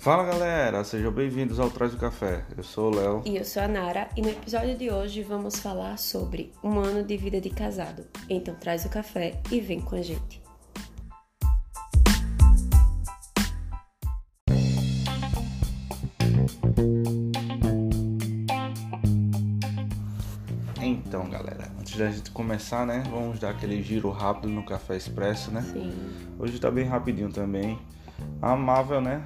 Fala galera, sejam bem-vindos ao Traz do Café. Eu sou o Léo. E eu sou a Nara, e no episódio de hoje vamos falar sobre um ano de vida de casado. Então traz o café e vem com a gente. Então, galera, antes da gente começar, né, vamos dar aquele giro rápido no Café Expresso, né? Sim. Hoje tá bem rapidinho também. A Marvel, né?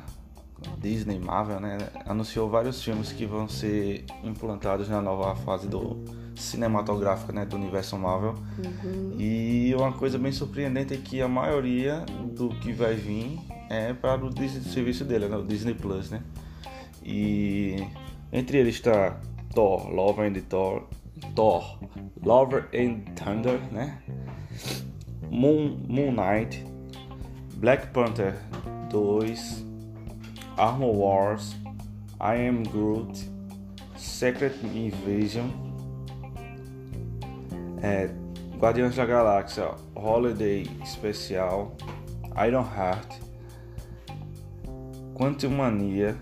Disney Marvel, né? Anunciou vários filmes que vão ser implantados na nova fase do cinematográfica, né? Do universo Marvel. Uhum. E uma coisa bem surpreendente é que a maioria do que vai vir é para o Disney, serviço dele, né? O Disney Plus, né? E entre eles está Thor, Love and Thor, Thor, Lover and Thunder, né? Moon, Moon Knight, Black Panther 2, Armor Wars, I Am Groot, Secret Invasion, é, Guardiões da Galáxia Holiday Especial, Iron Heart, Quantum Mania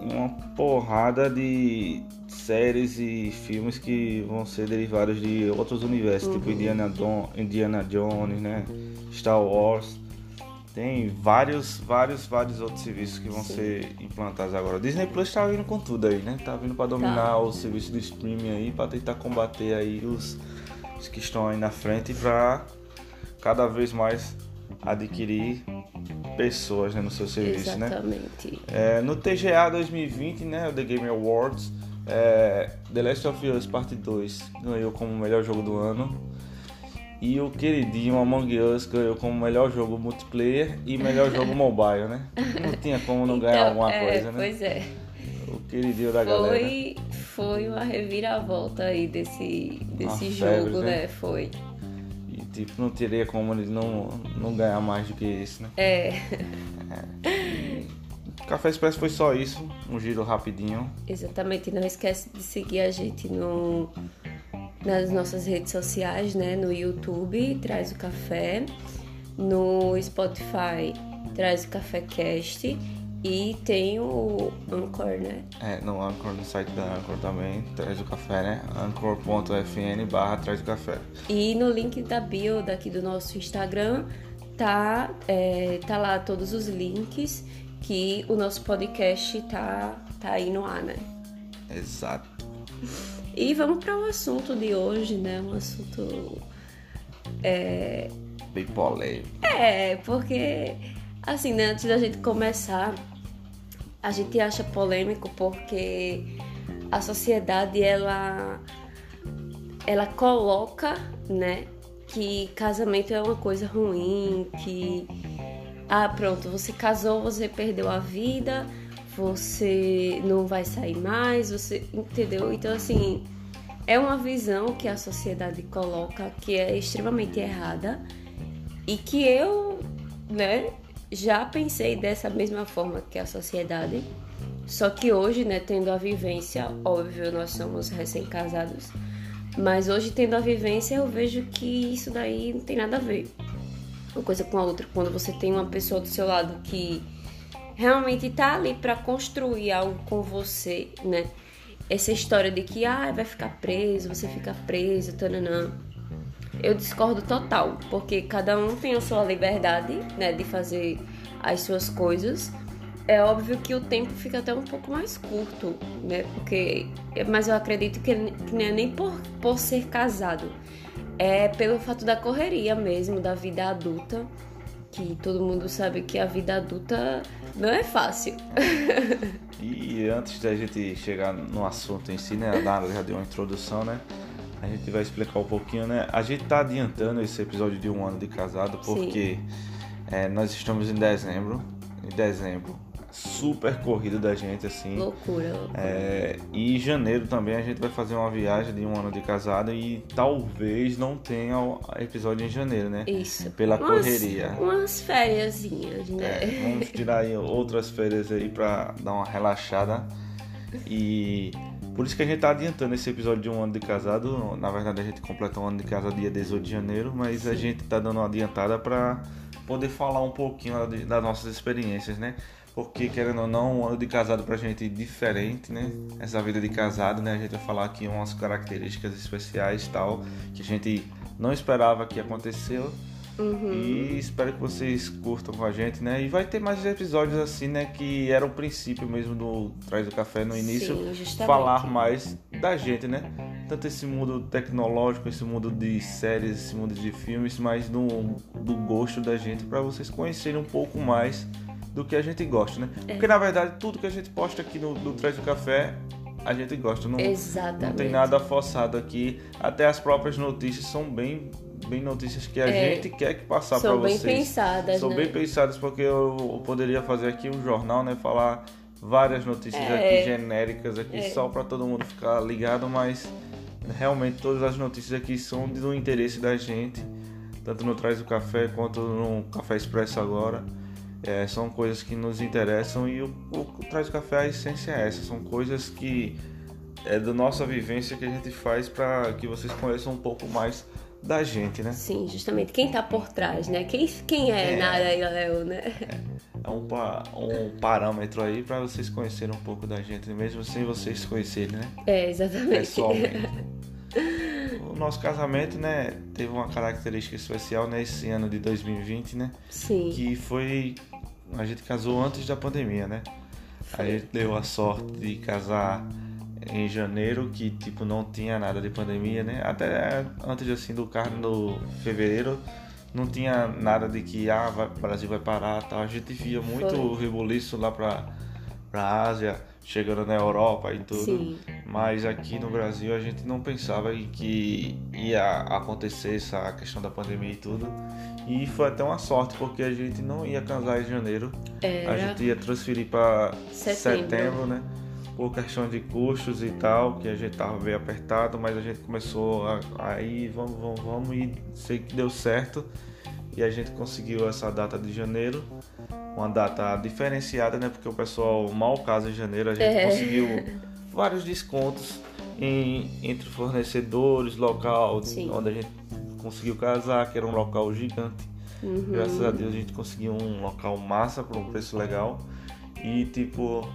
e uma porrada de séries e filmes que vão ser derivados de outros universos, tipo Indiana, Don, Indiana Jones, né? Star Wars. Tem vários, vários, vários outros serviços que vão Sim. ser implantados agora. Disney Plus tá vindo com tudo aí, né? Tá vindo para dominar o serviço de streaming aí, para tentar combater aí os, os que estão aí na frente para cada vez mais adquirir pessoas né, no seu serviço, né? Exatamente. É, no TGA 2020, né, o The Game Awards, é, The Last of Us Parte 2 ganhou como melhor jogo do ano. E o queridinho Among Us ganhou como melhor jogo multiplayer e melhor jogo mobile, né? Não tinha como não ganhar Então, alguma é, coisa, né? Pois é. O queridinho da galera. Foi, foi uma reviravolta aí desse, desse Uma jogo, febre, né? né? Foi. E tipo, não teria como ele não, não ganhar mais do que isso, né? É, Café Expresso foi só isso, um giro rapidinho. exatamente. Não esquece de seguir a gente no, nas nossas redes sociais, né? No YouTube, Traz o Café. No Spotify, Traz o Café Cast. E tem o Anchor, né? É, no Anchor, no site da Anchor também, traz o café, né? anchor.fn barra traz o café. E no link da bio daqui do nosso Instagram tá, é, tá lá todos os links que o nosso podcast tá, tá aí no ar, né? Exato. E vamos para o assunto de hoje, né? Um assunto. Bem polêmico. É, porque, assim, né, antes da gente começar, a gente acha polêmico porque a sociedade, ela, ela coloca, né, que casamento é uma coisa ruim, que, ah, pronto, você casou, você perdeu a vida, você não vai sair mais, você, entendeu? Então, assim, é uma visão que a sociedade coloca que é extremamente errada e que eu, né, já pensei dessa mesma forma que a sociedade. Só que hoje, né, tendo a vivência, óbvio, nós somos recém-casados, mas hoje tendo a vivência, eu vejo que isso daí não tem nada a ver uma coisa com a outra. Quando você tem uma pessoa do seu lado que realmente tá ali para construir algo com você, né? Essa história de que ah, vai ficar preso, você fica preso, tananã. Eu discordo total, porque cada um tem a sua liberdade, né, de fazer as suas coisas. É óbvio que o tempo fica até um pouco mais curto, né? Porque, mas eu acredito que, que não é nem por, por ser casado, é pelo fato da correria mesmo, da vida adulta, que todo mundo sabe que a vida adulta não é fácil. E antes da gente chegar no assunto em si, né? A Nara já deu uma introdução, né? A gente vai explicar um pouquinho, né? A gente tá adiantando esse episódio de um ano de casado porque é, nós estamos em dezembro. Em dezembro, super corrido da gente, assim. loucura, loucura. É, e em janeiro também a gente vai fazer uma viagem de um ano de casado e talvez não tenha episódio em janeiro, né? Isso. Pela Umas- correria. Umas fériasinhas, né? É, vamos tirar aí outras férias aí pra dar uma relaxada. E por isso que a gente tá adiantando esse episódio de um ano de casado. Na verdade a gente completa um ano de casado dia 18 de janeiro, mas a gente tá dando uma adiantada pra poder falar um pouquinho das nossas experiências, né? Porque querendo ou não, um ano de casado pra gente é diferente, né? Essa vida de casado, né? A gente vai falar aqui umas características especiais tal, que a gente não esperava que aconteceu. Uhum. E espero que vocês curtam com a gente, né? E vai ter mais episódios assim, né? Que era o princípio mesmo do Traz do Café no início. Sim, falar mais da gente, né? Tanto esse mundo tecnológico, esse mundo de séries, esse mundo de filmes, mas do, do gosto da gente para vocês conhecerem um pouco mais do que a gente gosta, né? É. Porque na verdade tudo que a gente posta aqui no, no Traz do Café a gente gosta. Não, Exatamente. não tem nada forçado aqui. Até as próprias notícias são bem, bem notícias que a É. gente quer que passar para São vocês. bem pensadas, São né? bem pensadas porque eu, eu poderia fazer aqui um jornal, né? Falar várias notícias É. aqui genéricas aqui É. só para todo mundo ficar ligado, mas realmente todas as notícias aqui são do interesse da gente, tanto no Traz do Café quanto no Café Expresso agora. É, são coisas que nos interessam e o, o, o Traz do Café a essência é essa, são coisas que é da nossa vivência que a gente faz para que vocês conheçam um pouco mais da gente, né? Sim, justamente. Quem tá por trás, né? Quem, quem é, É. Nara e Léo, né? é um, pa- um parâmetro aí para vocês conhecerem um pouco da gente, mesmo sem vocês se conhecerem, né? É, exatamente. Pessoalmente. o nosso casamento, né, teve uma característica especial nesse ano de 2020, né? Sim. Que foi. A gente casou antes da pandemia, né? A gente deu a sorte de casar em janeiro, que tipo não tinha nada de pandemia, né? Até antes assim do carro no fevereiro não tinha nada de que ah, vai, o Brasil vai parar, tal. A gente via muito Foi. rebuliço lá pra para Ásia, chegando na Europa e tudo. Sim. Mas aqui no Brasil a gente não pensava em que ia acontecer essa questão da pandemia e tudo. E foi até uma sorte, porque a gente não ia casar em janeiro. A Era. gente ia transferir para Setembro. setembro. né? Por questão de custos e tal, que a gente tava bem apertado, mas a gente começou a aí, vamos, vamos, vamos, e sei que deu certo. E a gente conseguiu essa data de janeiro, uma data diferenciada, né? Porque o pessoal mal casa em janeiro, a gente É. conseguiu vários descontos em, entre fornecedores, local Sim. onde a gente conseguiu casar, que era um local gigante. Uhum. Graças a Deus a gente conseguiu um local massa por um preço legal. E tipo,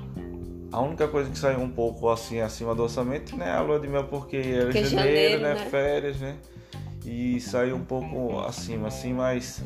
a única coisa que saiu um pouco assim acima do orçamento, né? A lua de mel porque era Porque janeiro, janeiro, né? né? Férias, né? E saiu um pouco acima, assim, mas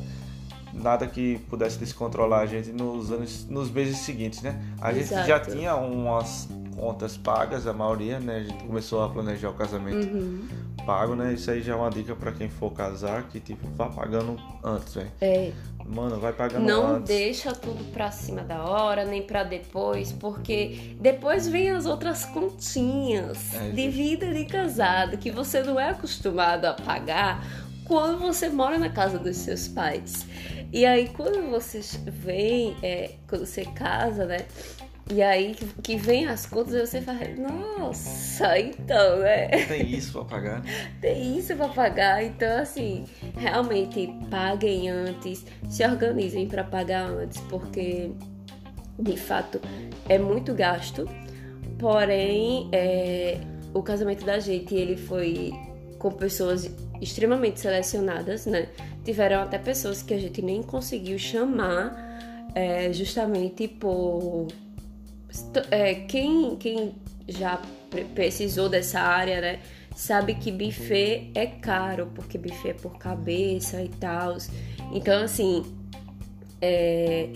nada que pudesse descontrolar a gente nos anos, nos meses seguintes, né? A gente já Exato. tinha umas contas pagas, a maioria, né? A gente começou a planejar o casamento Uhum. pago, né? Isso aí já é uma dica pra quem for casar, que tipo, vá pagando antes, velho. É. Mano, vai pagando Não antes. deixa tudo pra cima da hora, nem pra depois, porque depois vem as outras continhas É, de vida de casado que você não é acostumado a pagar quando você mora na casa dos seus pais. E aí quando você vem, é, quando você casa, né? E aí que- vem as contas, você fala, nossa, então, né? Tem isso pra pagar. né? tem isso pra pagar. Então, assim, realmente paguem antes, se organizem pra pagar antes, porque de fato é muito gasto. Porém, é, o casamento da gente ele foi com pessoas extremamente selecionadas, né? Tiveram até pessoas que a gente nem conseguiu chamar, é, justamente por é, quem, quem já pre- precisou dessa área, né? Sabe que buffet é caro, porque buffet é por cabeça e tal. Então, assim, é,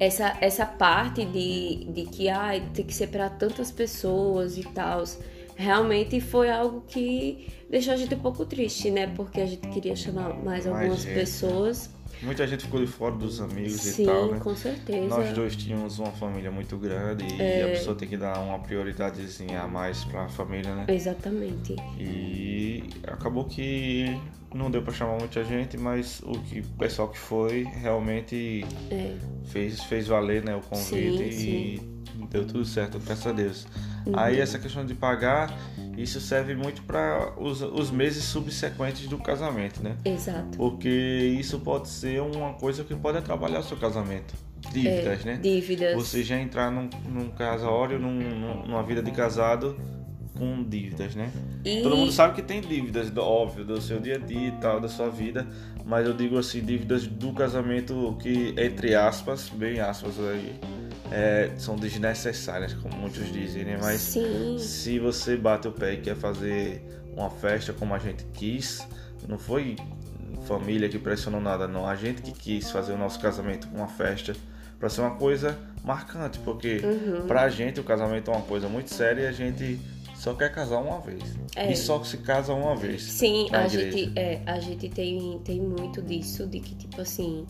essa, essa parte de, de que ai, tem que ser para tantas pessoas e tal, realmente foi algo que deixou a gente um pouco triste, né? Porque a gente queria chamar mais Mais algumas gente, pessoas. Muita gente ficou de fora dos amigos Sim, e tal, né? com certeza. Nós dois tínhamos uma família muito grande e É. a pessoa tem que dar uma prioridadezinha a mais pra família, né? Exatamente. E acabou que não deu pra chamar muita gente, mas o que o pessoal que foi realmente É. fez, fez valer né, o convite Sim, e deu tudo certo, graças a Deus. Uhum. Aí essa questão de pagar, isso serve muito para os, os meses subsequentes do casamento, né? Exato. Porque isso pode ser uma coisa que pode atrapalhar o seu casamento. Dívidas, né? Dívidas. Você já entrar num, num casório, num, num- numa vida de casado com dívidas, né? E Todo mundo sabe que tem dívidas, óbvio, do seu dia a dia e tal, da sua vida, mas eu digo assim, dívidas do casamento que, entre aspas, bem aspas aí, é, são desnecessárias, como muitos dizem, né? Mas Sim. se você bate o pé e quer fazer uma festa como a gente quis, não foi família que pressionou nada, não. A gente que quis fazer o nosso casamento com uma festa para ser uma coisa marcante, porque Uhum. pra gente o casamento é uma coisa muito séria e a gente só quer casar uma vez. É. E só se casa uma vez. Sim, a igreja. gente, é, a gente tem, tem muito disso, de que, tipo assim,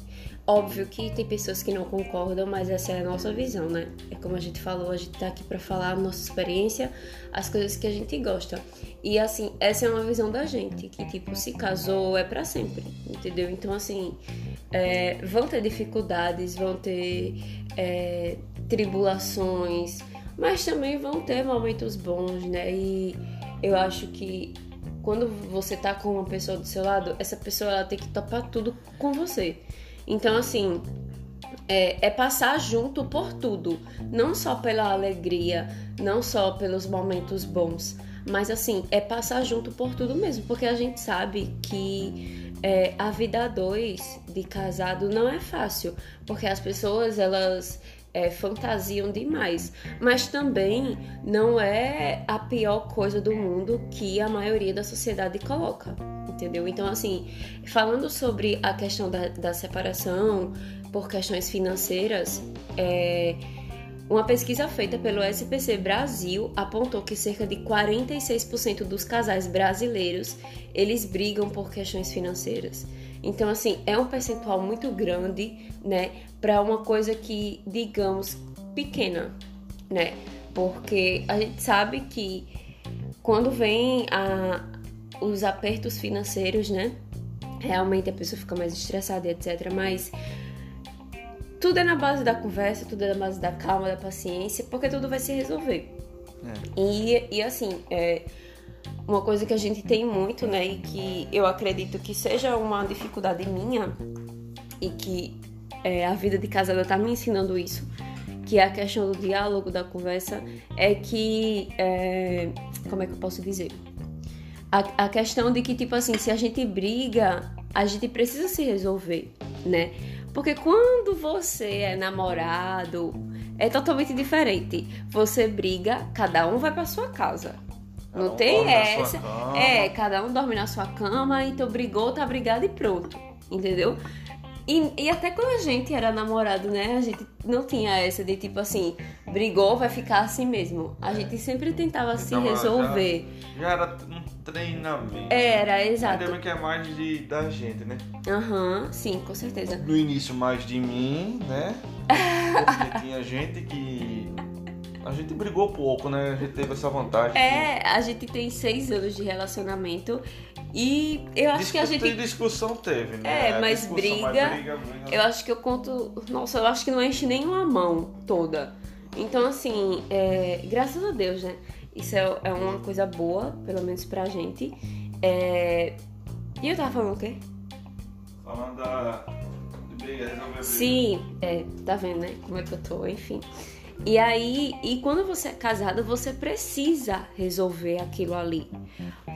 óbvio que tem pessoas que não concordam, mas essa é a nossa visão, né? É como a gente falou, a gente tá aqui pra falar a nossa experiência, as coisas que a gente gosta. E assim, essa é uma visão da gente, que tipo, se casou é pra sempre, entendeu? Então, assim, é, vão ter dificuldades, vão ter é, tribulações, mas também vão ter momentos bons, né? E eu acho que quando você tá com uma pessoa do seu lado, essa pessoa ela tem que topar tudo com você. Então, assim, é, é passar junto por tudo, não só pela alegria, não só pelos momentos bons, mas assim, é passar junto por tudo mesmo, porque a gente sabe que é, a vida a dois de casado não é fácil, porque as pessoas elas é, fantasiam demais, mas também não é a pior coisa do mundo que a maioria da sociedade coloca, entendeu? Então, assim, falando sobre a questão da, da separação por questões financeiras, é, uma pesquisa feita pelo SPC Brasil apontou que cerca de 46% dos casais brasileiros eles brigam por questões financeiras. Então, assim, é um percentual muito grande, né, para uma coisa que, digamos, pequena, né? Porque a gente sabe que quando vem a, os apertos financeiros, né, realmente a pessoa fica mais estressada e etc. Mas tudo é na base da conversa, tudo é na base da calma, da paciência, porque tudo vai se resolver. É. E, e assim, é uma coisa que a gente tem muito, né, e que eu acredito que seja uma dificuldade minha e que é, a vida de casada tá me ensinando isso, que é a questão do diálogo, da conversa, é que, é, como é que eu posso dizer? A, a questão de que, tipo assim, se a gente briga, a gente precisa se resolver, né? Porque quando você é namorado, é totalmente diferente. Você briga, cada um vai pra sua casa. Cada Não um tem essa. É, cada um dorme na sua cama, então brigou, tá brigado e pronto. Entendeu? E, e até quando a gente era namorado, né? A gente não tinha essa de tipo assim, brigou, vai ficar assim mesmo. A gente sempre tentava se Tava já- resolver. Já era um treinamento. Era, exato. Ainda bem que é mais de, da gente, né? Aham, sim, com certeza. No início mais de mim, né? Porque tinha gente que. A gente brigou pouco, né? A gente teve essa vantagem. É, a gente tem seis anos de relacionamento e eu acho que a gente. discussão teve, né? É, mas discussão, mas briga- briga, briga. Eu acho que eu conto. Nossa, eu acho que não enche nem uma mão toda. Então, assim, é, graças a Deus, né? Isso é, é uma coisa boa, pelo menos pra gente. É, E eu tava falando o quê? Falando da. De briga, resolver briga. Sim, é, tá vendo, né? Como é que eu tô, enfim. E aí, e quando você é casado, você precisa resolver aquilo ali.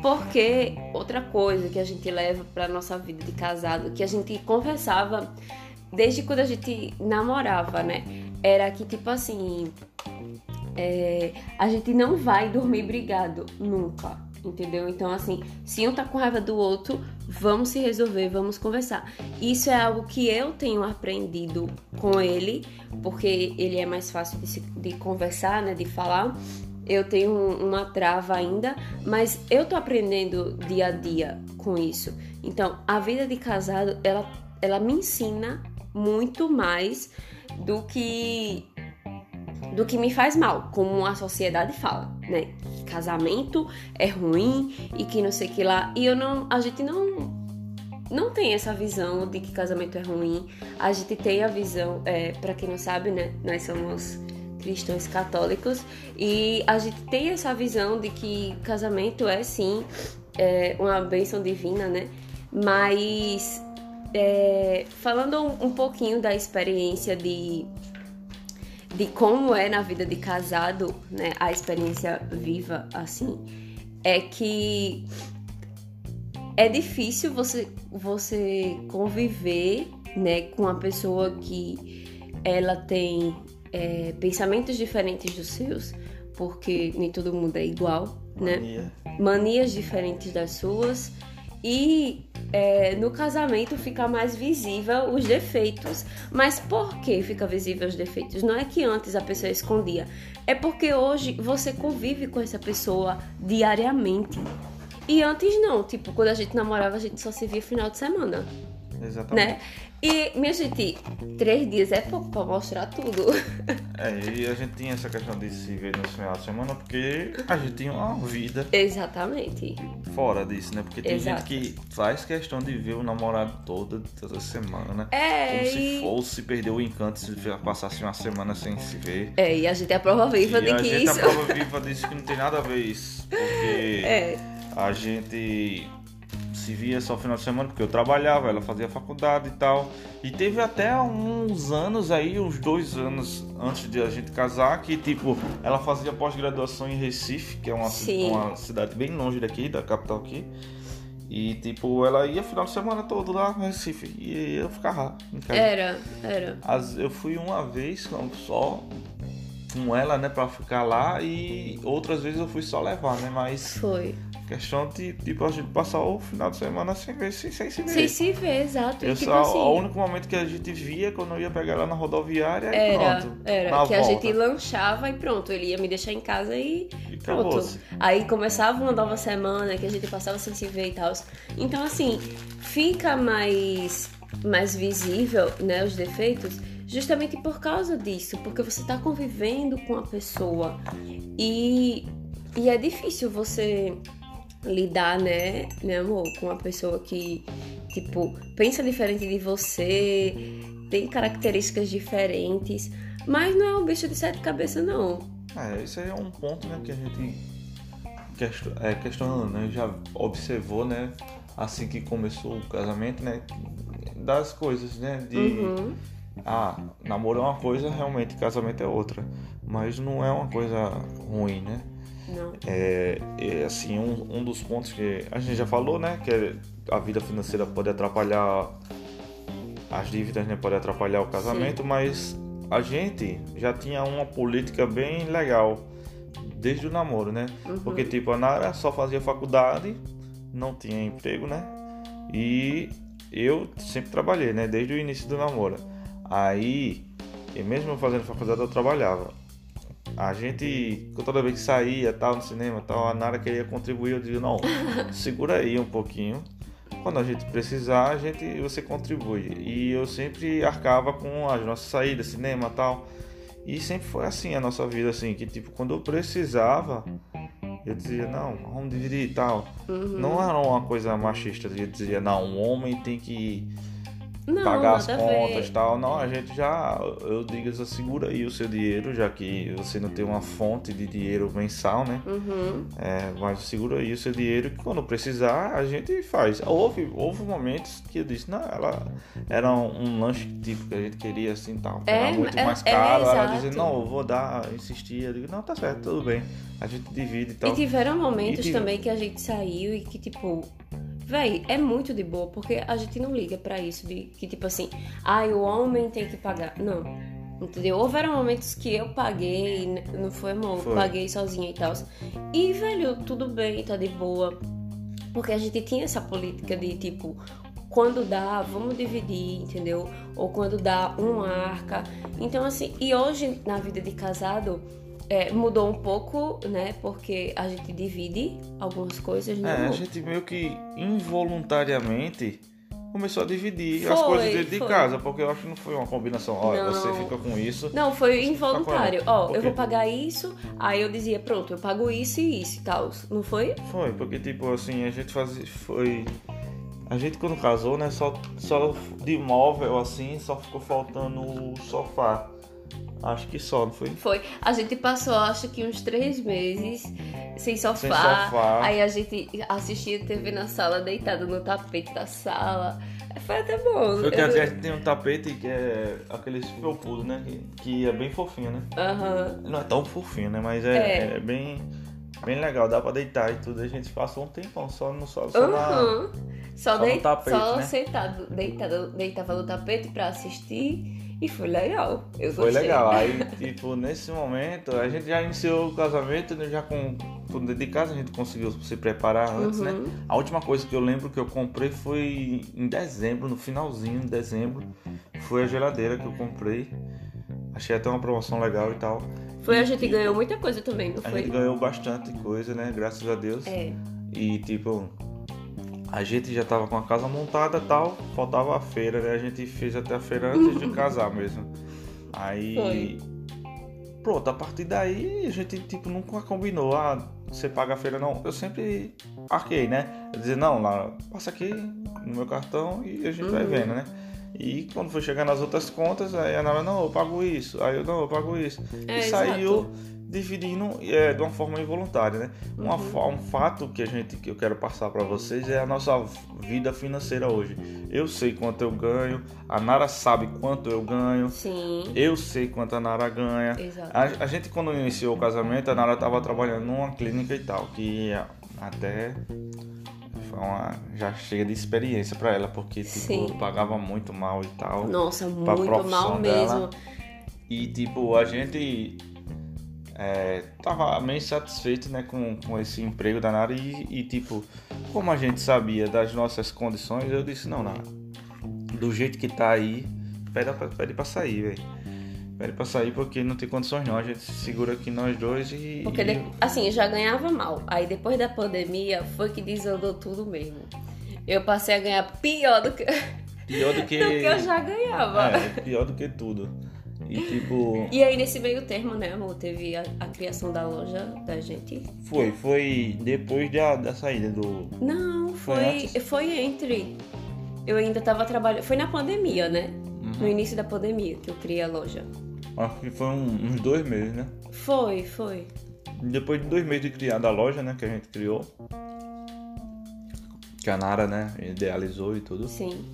Porque outra coisa que a gente leva pra nossa vida de casado, que a gente conversava desde quando a gente namorava, né? Era que, tipo assim, é, a gente não vai dormir brigado nunca, entendeu? Então, assim, se um tá com raiva do outro, vamos se resolver, vamos conversar. Isso é algo que eu tenho aprendido com ele, porque ele é mais fácil de, se- de conversar, né? De falar. Eu tenho um- uma trava ainda, mas eu tô aprendendo dia a dia com isso. Então, a vida de casado, ela, ela me ensina muito mais do que do que me faz mal, como a sociedade fala, né? Casamento é ruim e que não sei que lá. E eu não, a gente não não tem essa visão de que casamento é ruim. A gente tem a visão, é, para quem não sabe, né? Nós somos cristãos católicos e a gente tem essa visão de que casamento é sim é, uma bênção divina, né? Mas é, falando um pouquinho da experiência de de como é na vida de casado, né, a experiência viva assim, é que é difícil você você conviver, né, com uma pessoa que ela tem é, pensamentos diferentes dos seus, porque nem todo mundo é igual, né? Mania. Manias diferentes das suas. E é, no casamento fica mais visível os defeitos. Mas por que fica visível os defeitos? Não é que antes a pessoa escondia, é porque hoje você convive com essa pessoa diariamente. E antes não, tipo, quando a gente namorava, a gente só se via final de semana, Exatamente. né? E, minha gente, três dias é pouco pra mostrar tudo. É, e a gente tinha essa questão de se ver no final de semana porque a gente tinha uma vida Exatamente. fora disso, né? Porque tem Exato. gente que faz questão de ver o namorado toda, toda semana? É, Como se fosse perder o encanto se passasse uma semana sem se ver. É, e a gente é a prova viva e de a que gente isso. a prova viva disso que não tem nada a ver isso. Porque É, a gente se via só final de semana, porque eu trabalhava, ela fazia faculdade e tal. E teve até uns anos aí, uns dois anos antes de a gente casar, que tipo, ela fazia pós-graduação em Recife, que é uma, uma cidade bem longe daqui, da capital aqui. E tipo, ela ia final de semana todo lá no Recife. E eu ficava em casa. era, era. As- eu fui uma vez só com ela, né, pra ficar lá. E outras vezes eu fui só levar, né? Mas Foi. Questão de, a gente passar o final de semana sem ver, sem, sem se ver. Sem se ver, exato. Eu tipo assim. O único momento que a gente via quando eu ia pegar ela na rodoviária e Era, pronto. era. que a volta. gente lanchava e pronto, ele ia me deixar em casa e E pronto. Aí começava uma nova semana que a gente passava sem se ver e tal. Então, assim, fica mais, mais visível, né, os defeitos, justamente por causa disso, porque você tá convivendo com a pessoa e, e é difícil você lidar, né, né, amor, com uma pessoa que, tipo, pensa diferente de você, tem características diferentes, mas não é um bicho de sete cabeças, não. É, esse aí é um ponto, né, que a gente question, é, questionando, né, já observou, né, assim que começou o casamento, né, das coisas, né, de... Uhum. Ah, namoro é uma coisa, realmente casamento é outra. Mas não é uma coisa ruim, né? Não. É, é, assim, um, um dos pontos que a gente já falou, né? Que é a vida financeira pode atrapalhar as dívidas, né? Pode atrapalhar o casamento, mas a gente já tinha uma política bem legal desde o namoro, né? Porque, tipo, a Nara só fazia faculdade, não tinha emprego, né? E eu sempre trabalhei, né? Desde o início do namoro. Aí, e mesmo fazendo faculdade, eu trabalhava. A gente, toda vez que saía, tal, no cinema, tal, a Nara queria contribuir. Eu dizia, não, segura aí um pouquinho. Quando a gente precisar, a gente, você contribui. E eu sempre arcava com as nossas saídas, cinema, tal. E sempre foi assim a nossa vida, assim, que tipo, quando eu precisava, eu dizia, não, vamos dividir e tal. Uhum. Não era uma coisa machista, eu dizia, não, um homem tem que Não, pagar as contas e tal. Não, a gente já, eu digo, assim, segura aí o seu dinheiro, já que você não tem uma fonte de dinheiro mensal, né? Uhum. É, mas segura aí o seu dinheiro que quando precisar a gente faz. Houve, houve momentos que eu disse, não, ela era um, um lanche tipo que a gente queria assim tal. É, era muito é- mais é, caro. ela dizia, não, eu vou dar, insistia. Eu digo, não, tá certo, tudo bem. A gente divide e tal. E tiveram momentos E tive- também que a gente saiu e que, tipo, véi, é muito de boa, porque a gente não liga pra isso, de que, tipo assim, ai, o homem tem que pagar. Não. Entendeu? Houveram momentos que eu paguei, não foi amor, Foi. paguei sozinha e tal. E, velho, tudo bem, tá de boa. Porque a gente tinha essa política de, tipo, quando dá, vamos dividir, entendeu? Ou quando dá, um arca. Então, assim, e hoje, na vida de casado, é, mudou um pouco, né? Porque a gente divide algumas coisas, né? É, a gente meio que involuntariamente começou a dividir as Foi, coisas dentro de foi. casa, porque eu acho que não foi uma combinação. Olha, Não. você fica com isso. Não, foi involuntário. Tá Ó, eu vou pagar isso, aí eu dizia, pronto, eu pago isso e isso e tal. Não foi? Foi, porque tipo assim, a gente fazia. Foi. A gente quando casou, né, só, só de móvel assim, só ficou faltando o sofá. Acho que só, não foi? Foi. A gente passou, acho que uns três meses sem sofá. Sem sofá. Aí a gente assistia TV na sala, deitado no tapete da sala. Foi até bom. Foi que Eu- a gente tem um tapete que é aqueles felpudo, né? Que, que é bem fofinho, né? Aham. Não é tão fofinho, né? Mas é, É. é bem, bem legal, dá pra deitar e tudo. A gente passou um tempão só no sol, só na. Aham. Só, só no dei- tapete, só né? sentado, deitado, deitava no tapete pra assistir E foi legal. Eu Foi gostei. legal. Aí, tipo, nesse momento, a gente já iniciou o casamento, né, já com tudo dentro de casa, a gente conseguiu se preparar antes, né? Uhum. A última coisa que eu lembro que eu comprei foi em dezembro, no finalzinho de dezembro. Foi a geladeira que eu comprei. Achei até uma promoção legal e tal. Foi, a gente ganhou muita coisa também, não A foi? gente ganhou bastante coisa, né? Graças a Deus. É. E tipo, a gente já tava com a casa montada e tal, faltava a feira, né? A gente fez até a feira antes de casar mesmo. Aí. Foi. Pronto, a partir daí a gente tipo nunca combinou, ah, você paga a feira não. Eu sempre arquei, né? Dizia, não, lá, passa aqui no meu cartão e a gente vai Uhum. vendo, né? E quando foi chegar nas outras contas, aí a Nara, não, eu pago isso, aí eu não, eu pago isso. É, e saiu exato. Dividindo é, de uma forma involuntária, né? Uma Uhum. um fato que a gente que eu quero passar para vocês é a nossa vida financeira hoje. Eu sei quanto eu ganho, a Nara sabe quanto eu ganho, Sim. eu sei quanto a Nara ganha. Exato. A, a gente quando iniciou o casamento, a Nara estava trabalhando numa clínica e tal, que até foi uma, já chega de experiência para ela, porque tipo, Sim. pagava muito mal e tal. Nossa, muito mal dela. mesmo. E tipo, a gente é, tava meio satisfeito né, com, com esse emprego da Nara e, e, tipo, como a gente sabia das nossas condições, eu disse, não, Nara, do jeito que tá aí, pede, pra- pede pra sair, velho. Pede pra sair porque não tem condições não, a gente se segura aqui nós dois e. Porque, de- assim, eu já ganhava mal. Aí depois da pandemia foi que desandou tudo mesmo. Eu passei a ganhar pior do que, do Pior do que. que eu já ganhava. É, pior do que tudo. E tipo. E aí nesse meio termo, né, amor, teve a, a criação da loja da gente. Foi, foi depois da, da saída do. Não, Foi foi, foi entre. Eu ainda tava trabalhando. Foi na pandemia, né? Uhum. No início da pandemia que eu criei a loja. Acho que foi um- uns dois meses, né? Foi, foi. Depois de dois meses de criada a loja, né? Que a gente criou. Que a Nara, né? Idealizou e tudo. Sim.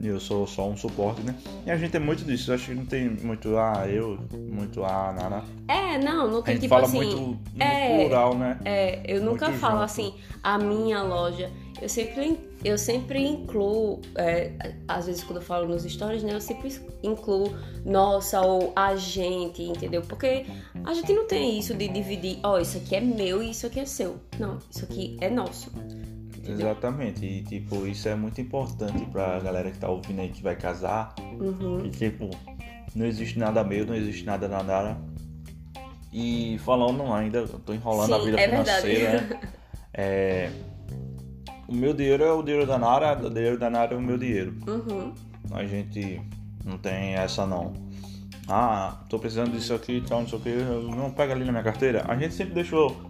E eu sou só um suporte, né? E a gente tem muito disso. Eu acho que não tem muito ah, eu, muito ah, Nara. É, não, não A tem gente tipo fala assim. muito no é, plural, né? É, eu nunca Muito falo junto. assim, a minha loja. Eu sempre, eu sempre incluo, é, às vezes quando eu falo nos stories, né? Eu sempre incluo nossa ou a gente, entendeu? Porque a gente não tem isso de dividir, ó, isso aqui é meu e isso aqui é seu. Não, isso aqui é nosso. Entendeu? Exatamente. E tipo, isso é muito importante pra galera que tá ouvindo aí que vai casar. Uhum. E tipo, não existe nada meu, não existe nada da Nara. E falando ainda, eu tô enrolando a Sim, vida é verdade. financeira. né? É, o meu dinheiro é o dinheiro da Nara, o dinheiro da Nara é o meu dinheiro. Uhum. A gente não tem essa não. Ah, tô precisando disso aqui tal, não sei o que. Não pega ali na minha carteira. A gente sempre deixou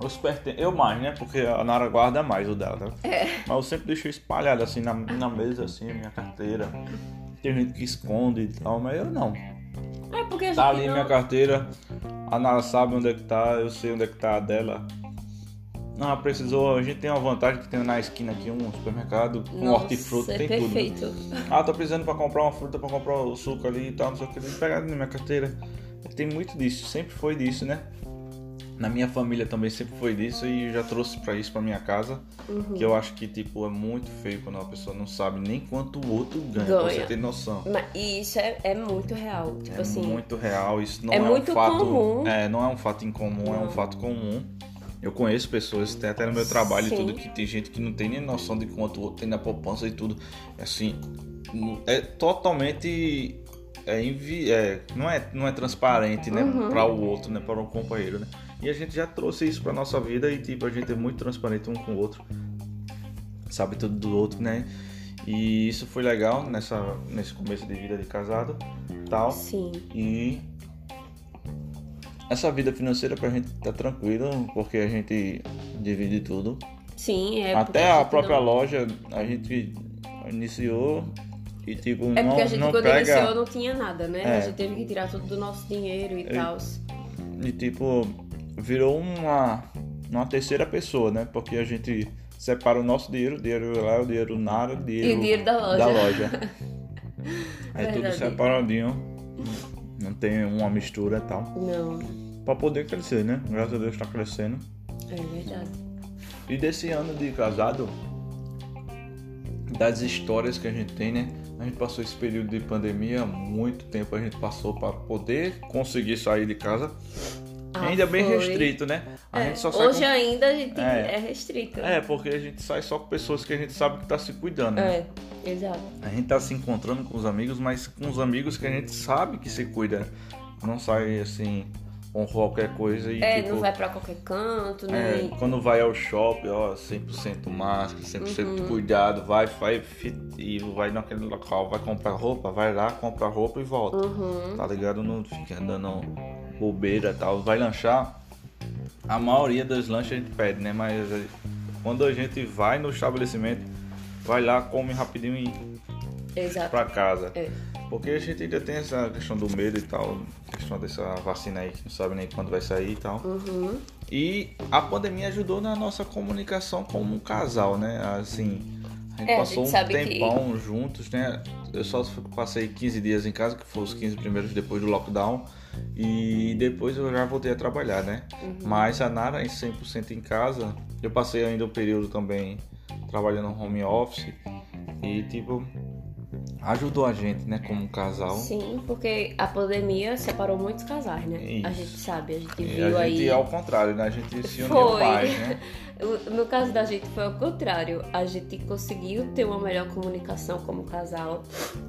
os pertences. Eu mais, né? Porque a Nara guarda mais o dela, né? É. Mas eu sempre deixo espalhado assim na, na mesa, assim, a minha carteira. Tem gente que esconde e tal, mas eu não. É porque a gente Tá ali não... minha carteira, a Nara sabe onde é que tá, eu sei onde é que tá a dela. Ah, precisou, a gente tem uma vantagem que tem na esquina aqui um supermercado com Nossa, hortifruti, é tem tudo. né? perfeito. Ah, tô precisando pra comprar uma fruta, pra comprar o suco ali e tal, não sei o que. Pegar na minha carteira. Tem muito disso, sempre foi disso, né? Na minha família também sempre foi disso e já trouxe pra isso pra minha casa. Uhum. Que eu acho que, tipo, é muito feio quando uma pessoa não sabe nem quanto o outro ganha, pra Ganha. você ter noção. E isso é, é muito real. Tipo é assim. muito real, isso não é é, muito um fato. comum. É, não é um fato incomum, é um Não. fato comum. Eu conheço pessoas, tem até no meu trabalho e tudo, que tem gente que não tem nem noção de quanto o outro tem na poupança e tudo. Assim, é totalmente. É, invi- é, não, é, não é transparente, né? Uhum. Para o outro, né? Para o companheiro, né? E a gente já trouxe isso pra nossa vida e, tipo, a gente é muito transparente um com o outro. Sabe tudo do outro, né? E isso foi legal nessa, nesse começo de vida de casado tal. Sim. E essa vida financeira pra gente tá tranquila, porque a gente divide tudo. Sim, é Até a gente própria não- loja a gente iniciou e tipo É não, porque a gente não quando pega iniciou não tinha nada, né? É. A gente teve que tirar tudo do nosso dinheiro e tal. e tipo virou uma uma terceira pessoa, né? Porque a gente separa o nosso dinheiro, o dinheiro lá, o dinheiro Nara, o dinheiro, E o dinheiro da loja. da loja. é tudo separadinho. Não tem uma mistura e tal. Não, Pra poder crescer, né? Graças a Deus tá crescendo. é verdade. E desse ano de casado, das histórias que a gente tem, né? A gente passou esse período de pandemia, muito tempo a gente passou para poder conseguir sair de casa. Ah, ainda bem foi. restrito, né? A É, gente só sai Hoje ainda a gente É. é, restrito. com... É, porque a gente sai só com pessoas que a gente sabe que tá se cuidando, né? É, exato. A gente tá se encontrando com os amigos, mas com os amigos que a gente sabe que se cuida. Não sai assim com qualquer coisa e É, tipo, não vai pra qualquer canto, é, nem. quando vai ao shopping, ó, 100% máscara, 100% Uhum. cuidado, vai, vai e vai naquele local, vai comprar roupa, vai lá, compra roupa e volta. Uhum. Tá ligado? Não fica andando bobeira tal. Vai lanchar, a maioria dos lanches a gente pede, né? Mas eh, quando a gente vai no estabelecimento, vai lá, come rapidinho e Exato. pra casa. É. Porque a gente ainda tem essa questão do medo e tal, questão dessa vacina aí que não sabe nem quando vai sair e tal. Uhum. E a pandemia ajudou na nossa comunicação como um casal, né? Assim, a gente É, a passou gente um sabe que- tempão juntos, né? Eu só passei 15 dias em casa, que foram os 15 primeiros depois do lockdown. E depois eu já voltei a trabalhar, né? Uhum. Mas a Nara em 100% em casa. Eu passei ainda um período também trabalhando no home office. E, tipo, ajudou a gente, né? Como um casal. Sim, porque a pandemia separou muitos casais, né? A Isso. gente sabe, a gente E viu a gente, aí. ao contrário, né? A gente se uniu Foi. mais, né? No caso da gente foi ao contrário. A gente conseguiu ter uma melhor comunicação como casal.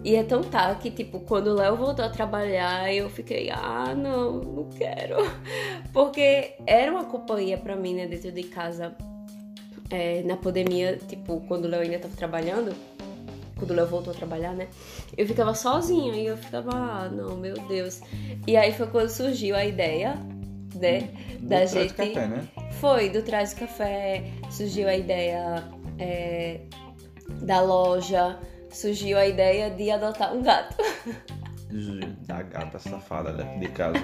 E é tão tá que, tipo, quando o Léo voltou a trabalhar, eu fiquei, ah, não, não quero. Porque era uma companhia pra mim, né, dentro de casa. É, na pandemia, tipo, quando o Léo ainda tava trabalhando, quando o Léo voltou a trabalhar, né? Eu ficava sozinha e eu ficava, ah, não, meu Deus. E aí foi quando surgiu a ideia, né? Do da gente. Café, né? Foi, do Traz Café, surgiu a ideia é, da loja, surgiu a ideia de adotar um gato. Da gata safada daqui de casa.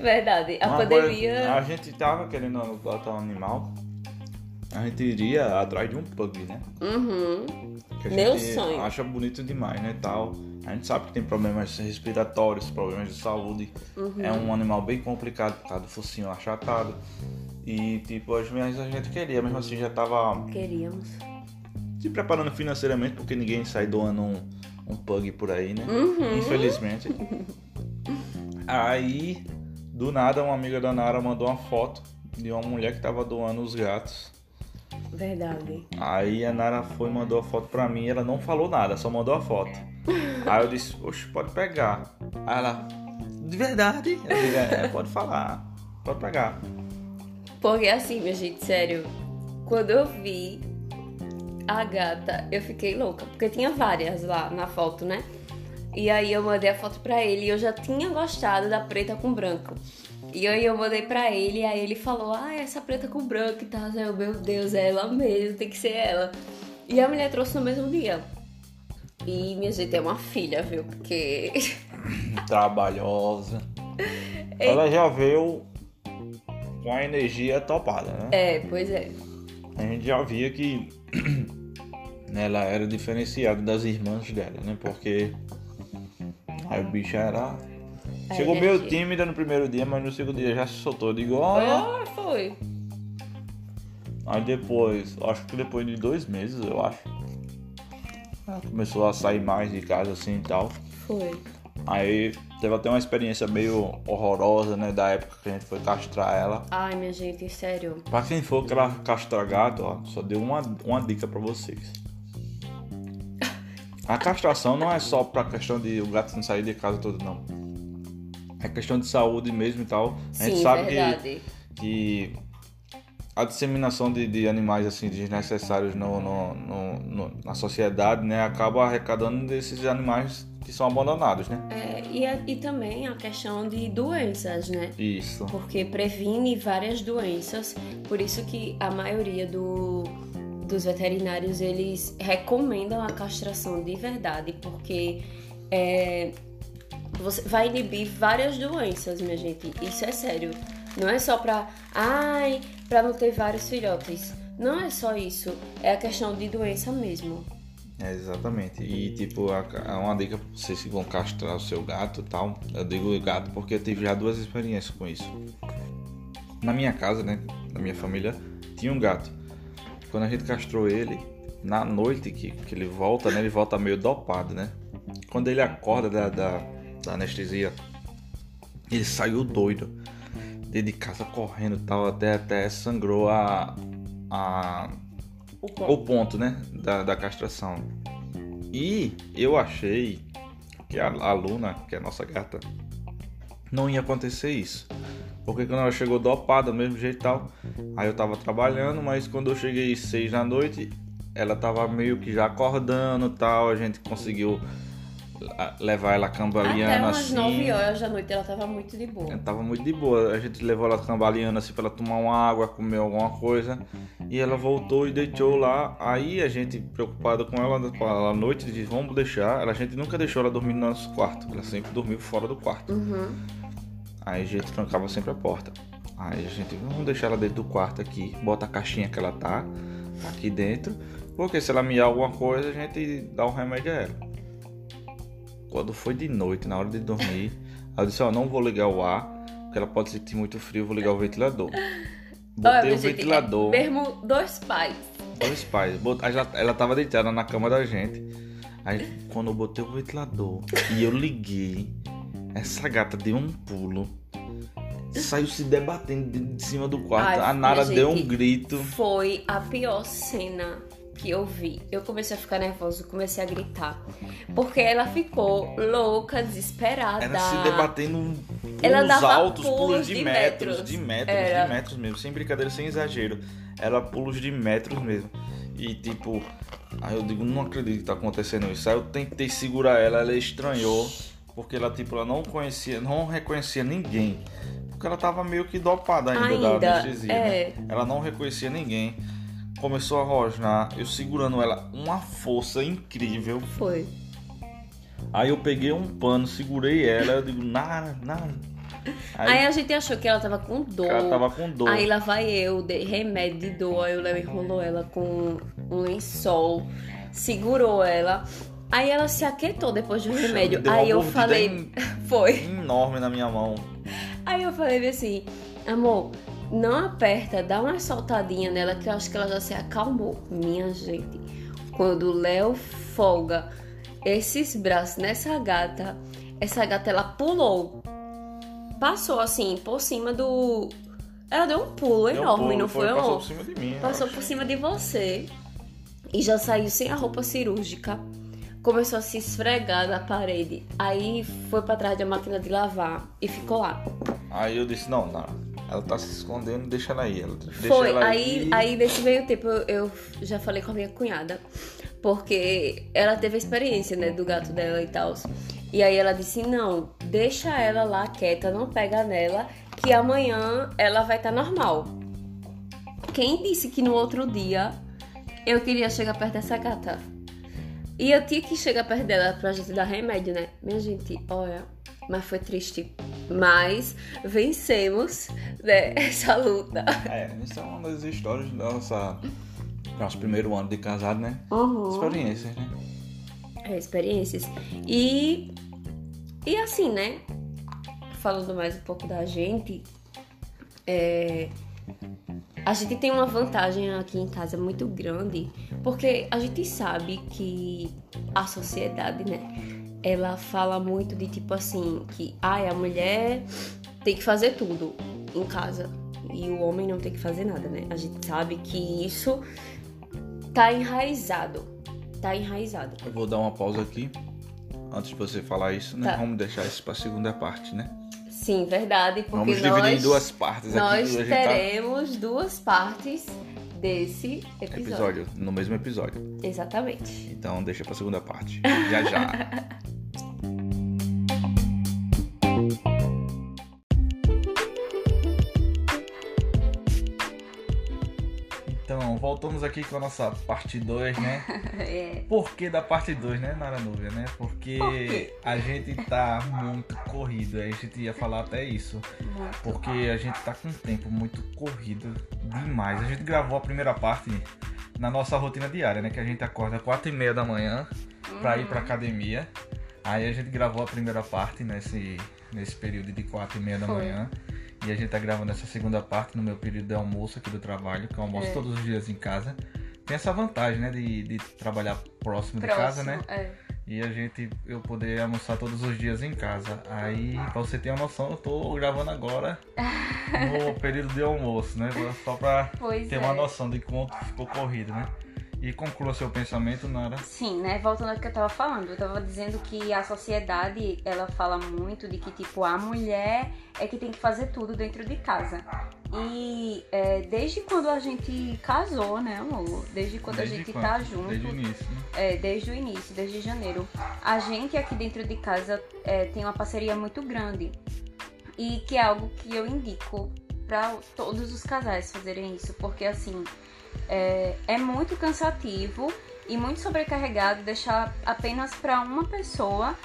Verdade, a Uma pandemia. coisa- a gente tava querendo adotar um animal. A gente iria atrás de um pug, né? Uhum. Que a Meu gente sonho. acha bonito demais, né? Tal. A gente sabe que tem problemas respiratórios, problemas de saúde. Uhum. É um animal bem complicado por causa do focinho achatado. E tipo, as minhas a gente queria, mesmo assim já tava Queríamos. se preparando financeiramente, porque ninguém sai doando um, um pug por aí, né? Uhum. Infelizmente. Aí, do nada, uma amiga da Nara mandou uma foto de uma mulher que tava doando os gatos. Verdade. Aí a Nara foi e mandou a foto pra mim, ela não falou nada, só mandou a foto. Aí eu disse, oxe, pode pegar. Aí ela, de verdade? Eu digo, é, pode falar, pode pegar. Porque assim, minha gente, sério, quando eu vi a gata, eu fiquei louca. Porque tinha várias lá na foto, né? E aí eu mandei a foto pra ele e eu já tinha gostado da preta com branco. E aí eu mandei pra ele e aí ele falou, ah, essa preta com branco e tal. Eu, meu Deus, é ela mesmo, tem que ser ela. E a mulher trouxe no mesmo dia. E minha gente é uma filha, viu? Porque. Trabalhosa. Ela já veio com a energia topada, né? É, pois é. A gente já via que ela era diferenciada das irmãs dela, né? Porque aí o bicho era. A Chegou meio tímida no primeiro dia, mas no segundo dia já se soltou. Digo, olha. Ah, foi. Aí depois, acho que depois de dois meses, eu acho. Ela começou a sair mais de casa assim e tal. Foi. Aí teve até uma experiência meio horrorosa, né? Da época que a gente foi castrar ela. Ai, minha gente, sério. Pra quem for cra- castrar gato, ó, só deu uma, uma dica pra vocês. A castração não é só pra questão de o gato não sair de casa todo, não. É questão de saúde mesmo e tal. A gente Sim, sabe verdade. que, que a disseminação de, de animais assim desnecessários no, no- no- no- na sociedade, né, acaba arrecadando desses animais que são abandonados, né? É, e, a- e também a questão de doenças, né? Isso. Porque previne várias doenças, por isso que a maioria do, dos veterinários eles recomendam a castração de verdade, porque é, você vai inibir várias doenças, minha gente. Isso é sério. Não é só pra, ai, pra não ter vários filhotes. Não é só isso. É a questão de doença mesmo. É, exatamente. E tipo, uma dica pra vocês que vão castrar o seu gato e tal. Eu digo gato porque eu tive já duas experiências com isso. Na minha casa, né? Na minha família, tinha um gato. Quando a gente castrou ele, na noite que, que ele volta, né? Ele volta meio dopado, né? Quando ele acorda da, da, da anestesia, ele saiu doido. Dentro de casa correndo tal, até, até sangrou a, a, O ponto. o ponto, né? Da, da castração. E eu achei que a, a Luna, que é a nossa gata, não ia acontecer isso. Porque quando ela chegou dopada, do mesmo jeito e tal, aí eu tava trabalhando, mas quando eu cheguei seis da noite, ela tava meio que já acordando tal, a gente conseguiu levar ela Até cambaleando umas assim. 9 horas da noite ela tava muito de boa. Ela Tava muito de boa. A gente levou ela cambaleando assim pra ela tomar uma água, comer alguma coisa. E ela voltou e deitou lá. Aí a gente, preocupado com ela, à noite, disse: Vamos deixar. A gente nunca deixou ela dormir no nosso quarto. Ela sempre dormiu fora do quarto. Uhum. Aí a gente trancava sempre a porta. Aí a gente, vamos deixar ela dentro do quarto aqui. Bota a caixinha que ela tá aqui dentro. Porque se ela miar alguma coisa, a gente dá um remédio a ela. Quando foi de noite, na hora de dormir, eu disse, ó, não vou ligar o ar, porque ela pode sentir muito frio, vou ligar o ventilador. Botei Olha, o gente, ventilador, é mesmo dois pais. dois pais. Ela, ela tava deitada na cama da gente. Aí quando eu botei o ventilador e eu liguei, essa gata deu um pulo. Saiu se debatendo de, cima do quarto. Ai, a Nara deu um grito. Foi a pior cena que eu vi. Eu comecei a ficar nervosa, comecei a gritar. Porque ela ficou louca, desesperada. Era se debatendo Ela dava altos, pulos, pulos de, de metros, metros. de metros, Era. de metros mesmo, sem brincadeira, sem exagero. Era pulos de metros mesmo. E tipo, aí eu digo, não acredito que tá acontecendo isso. Aí eu tentei segurar ela, ela estranhou, porque ela tipo, ela não conhecia, não reconhecia ninguém. Porque ela tava meio que dopada ainda, Ainda, da anestesia, é. né? Ela não reconhecia ninguém. Começou a rosnar, eu segurando ela, uma força incrível. Foi. Aí eu peguei um pano, segurei ela, eu digo, nada, nada. Aí, a gente achou que ela tava com dor. ela tava com dor. Aí lá vai eu, dei remédio de dor. Aí o Léo enrolou ela com um lençol, segurou ela. Aí ela se aquietou depois do Puxa, remédio. Aí eu falei. Foi. enorme na minha mão. Aí eu falei assim, amor, não aperta, dá uma soltadinha nela que eu acho que ela já se acalmou. Minha gente, quando o Léo folga esses braços nessa gata, essa gata ela pulou. Passou assim, por cima do. Ela deu um pulo Deu um enorme, pulo, não foi, Passou amor? por cima de mim. Passou por cima de você e já saiu sem a roupa cirúrgica. Começou a se esfregar na parede. Aí foi pra trás da máquina de lavar e ficou lá. Aí eu disse, não, não. Ela tá se escondendo, deixa ela aí. Ela, deixa Foi, ela aí, aí. aí nesse meio tempo eu, eu já falei com a minha cunhada, porque ela teve a experiência, né, do gato dela e tal. E aí ela disse: não, deixa ela lá quieta, não pega nela, que amanhã ela vai estar normal. Quem disse que no outro dia eu queria chegar perto dessa gata? E eu tinha que chegar perto dela pra gente dar remédio, né? Minha gente, olha, mas foi triste. Mas vencemos né, essa luta. É, isso é uma das histórias da nossa. Nosso primeiro ano de casado, né? Uhum. Experiências, né? É, experiências. E, e assim, né? Falando mais um pouco da gente, é, a gente tem uma vantagem aqui em casa muito grande, porque a gente sabe que a sociedade, né? Ela fala muito de tipo assim, que ai, a mulher tem que fazer tudo em casa e o homem não tem que fazer nada, né? A gente sabe que isso tá enraizado. Tá enraizado. Eu vou dar uma pausa aqui. Antes de você falar isso, né? Tá. Vamos deixar isso pra segunda parte, né? Sim, verdade, porque Vamos dividir nós, em duas partes nós aqui. tá- teremos duas partes desse episódio. Episódio, no mesmo episódio. Exatamente. Então deixa pra segunda parte. Já já. voltamos aqui com a nossa parte 2, né? É. Por que da parte 2, né, Nara Núbia, né? Porque Por a gente tá muito corrido, a gente ia falar até isso. Porque a gente tá com um tempo muito corrido demais. A gente gravou a primeira parte na nossa rotina diária, né? Que a gente acorda 4 e meia da manhã pra ir pra academia. Aí a gente gravou a primeira parte nesse, nesse período de 4 e meia da Foi. manhã. E a gente tá gravando essa segunda parte no meu período de almoço aqui do trabalho, que eu almoço É. todos os dias em casa. tem essa vantagem, né, de, de trabalhar próximo, de casa, né? É. E a gente, eu poder almoçar todos os dias em casa. Aí, pra você ter uma noção, eu tô gravando agora no período de almoço, né? Só pra Pois ter é. uma noção de quanto ficou corrido, né? E conclua seu pensamento, Nara. Sim, né? Voltando ao que eu tava falando, eu tava dizendo que a sociedade, ela fala muito de que, tipo, a mulher é que tem que fazer tudo dentro de casa. E é, desde quando a gente casou, né, amor? Desde quando Desde a gente quando? tá junto, Desde o início, né? é, desde o início, desde janeiro. A gente aqui dentro de casa é, tem uma parceria muito grande. E que é algo que eu indico para todos os casais fazerem isso. Porque assim, é, é muito cansativo e muito sobrecarregado deixar apenas para uma pessoa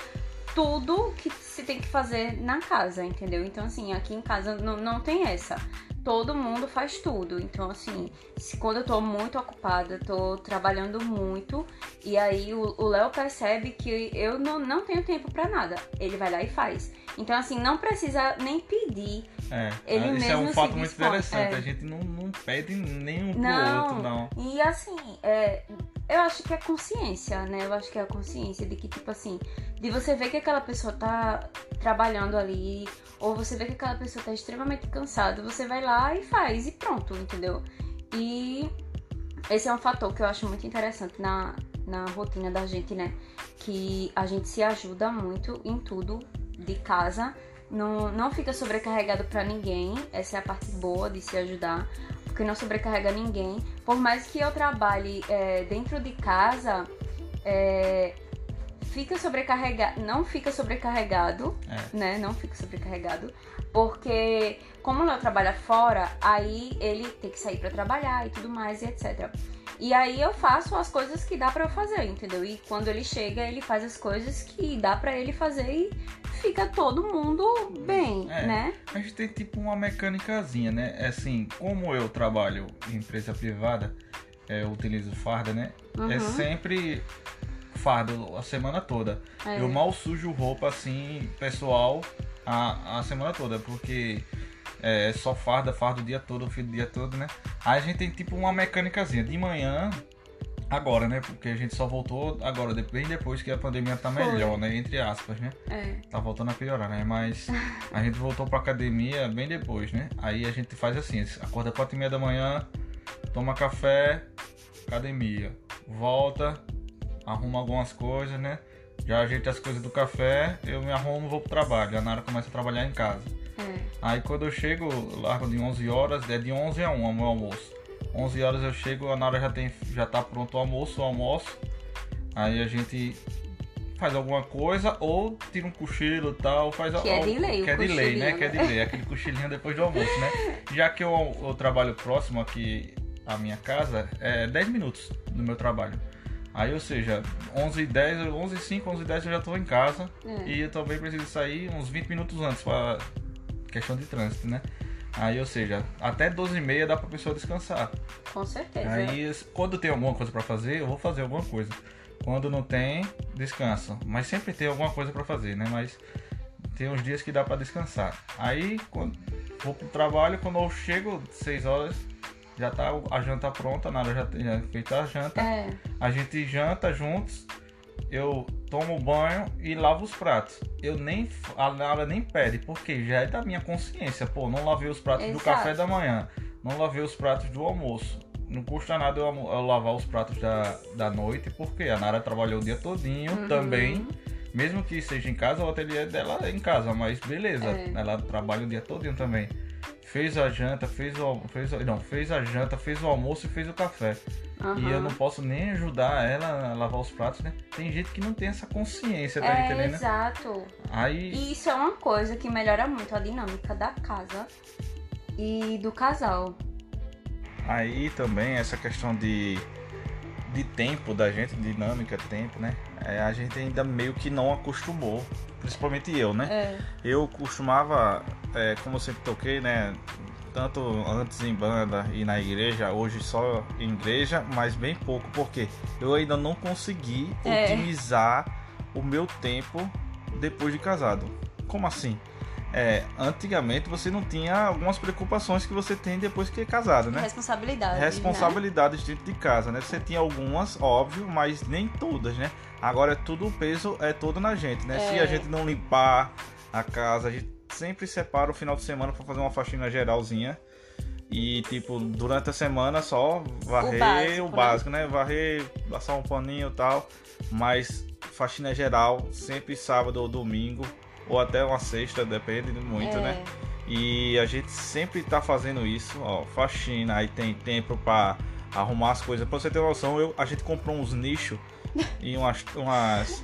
tudo que se tem que fazer na casa, entendeu? Então, assim, aqui em casa não, não tem essa. Todo mundo faz tudo. Então, assim, se quando eu tô muito ocupada, tô trabalhando muito, e aí o Léo percebe que eu não, não tenho tempo pra nada. Ele vai lá e faz. Então, assim, não precisa nem pedir. É, Ele isso é mesmo um se fato muito dispõe, interessante. é. A gente não, não pede nenhum pro Não. outro, não. E assim, é, eu acho que é consciência, né? Eu acho que é a consciência de que, tipo assim, de você ver que aquela pessoa tá trabalhando ali, ou você vê que aquela pessoa tá extremamente cansada, você vai lá e faz e pronto, entendeu? E esse é um fator que eu acho muito interessante na, na rotina da gente, né? Que a gente se ajuda muito em tudo de casa. Não, não fica sobrecarregado pra ninguém. Essa é a parte boa de se ajudar. Porque não sobrecarrega ninguém. Por mais que eu trabalhe é, dentro de casa, é, fica sobrecarregado. Não fica sobrecarregado, É. né? Não fica sobrecarregado. Porque como o Léo trabalha fora, aí ele tem que sair pra trabalhar e tudo mais e etc. E aí eu faço as coisas que dá pra eu fazer, entendeu? E quando ele chega, ele faz as coisas que dá pra ele fazer e fica todo mundo bem, É. né? A gente tem tipo uma mecânicazinha, né? É Assim, como eu trabalho em empresa privada, é, eu utilizo farda, né? É Uhum. sempre fardo a semana toda. É. Eu mal sujo roupa assim, pessoal, a, a semana toda, porque é só farda, farda o dia todo, o fio do dia todo, né? Aí a gente tem tipo uma mecânicazinha. De manhã, agora, né? Porque a gente só voltou agora, bem depois que a pandemia tá Foi. melhor, né? Entre aspas, né? É. Tá voltando a piorar, né? Mas a gente voltou pra academia bem depois, né? Aí a gente faz assim, acorda 4 e meia da manhã, toma café, academia. Volta, arruma algumas coisas, né? Já ajeita as coisas do café, eu me arrumo e vou pro trabalho. A Nara começa a trabalhar em casa. É. Aí quando eu chego, eu largo de 11 horas, é de 11 a 1 o meu almoço. 11 horas eu chego, a Nara já, tem, já tá pronto o almoço, o almoço. Aí a gente faz alguma coisa ou tira um cochilo e tal, faz Que é de lei Que é de lei, né? cochilinho, Que é de né? lei, aquele cochilinho depois do almoço, né? Já que eu, eu trabalho próximo aqui à minha casa, é 10 minutos do meu trabalho. Aí, ou seja, 11 e 10, 11 e 5, 11 e 10 eu já tô em casa. É. E eu também preciso sair uns 20 minutos antes para questão de trânsito, né? Aí, ou seja, até 12 e meia dá pra pessoa descansar. Com certeza. Aí, quando tem alguma coisa pra fazer, eu vou fazer alguma coisa. Quando não tem, descanso. Mas sempre tem alguma coisa pra fazer, né? Mas tem uns dias que dá pra descansar. Aí, quando vou pro trabalho, quando eu chego 6 horas, já tá a janta pronta, nada já tem já feita a janta. É. A gente janta juntos, eu tomo banho e lavo os pratos. Eu nem a Nara nem pede, porque já é da minha consciência. Pô, não lavei os pratos do Exato. café da manhã, não lavei os pratos do almoço. Não custa nada eu, eu lavar os pratos da, da noite, porque a Nara trabalhou o dia todinho Uhum. também. Mesmo que seja em casa, o ateliê dela é em casa, mas beleza, É. ela trabalha o dia todinho também. Fez a janta, fez o, fez, não, fez a janta, fez o almoço e fez o café. E eu não posso nem ajudar ela a lavar os pratos, né? Tem gente que não tem essa consciência, tá É, entendendo? exato. Aí, E isso é uma coisa que melhora muito a dinâmica da casa e do casal. Aí também essa questão de, de tempo da gente, dinâmica, tempo, né? É, a gente ainda meio que não acostumou, principalmente eu, né? É. Eu costumava, é, como eu sempre toquei, né? Tanto antes em banda e na igreja, hoje só em igreja, mas bem pouco, porque eu ainda não consegui É. otimizar o meu tempo depois de casado. Como assim? É, antigamente você não tinha algumas preocupações que você tem depois que é casado, né? Responsabilidade. Responsabilidades dentro de casa, né? Você tinha algumas, óbvio, mas nem todas, né? Agora é tudo o peso é todo na gente, né? Se É. a gente não limpar a casa, a gente sempre separa o final de semana para fazer uma faxina geralzinha. E tipo, durante a semana só varrer o básico, básico, né? né? Varrer, passar um paninho e tal. Mas faxina geral, sempre sábado ou domingo, ou até uma sexta, depende muito, É. né? E a gente sempre tá fazendo isso, ó, faxina, aí tem tempo pra arrumar as coisas. Pra você ter noção, eu, a gente comprou uns nichos e umas, umas,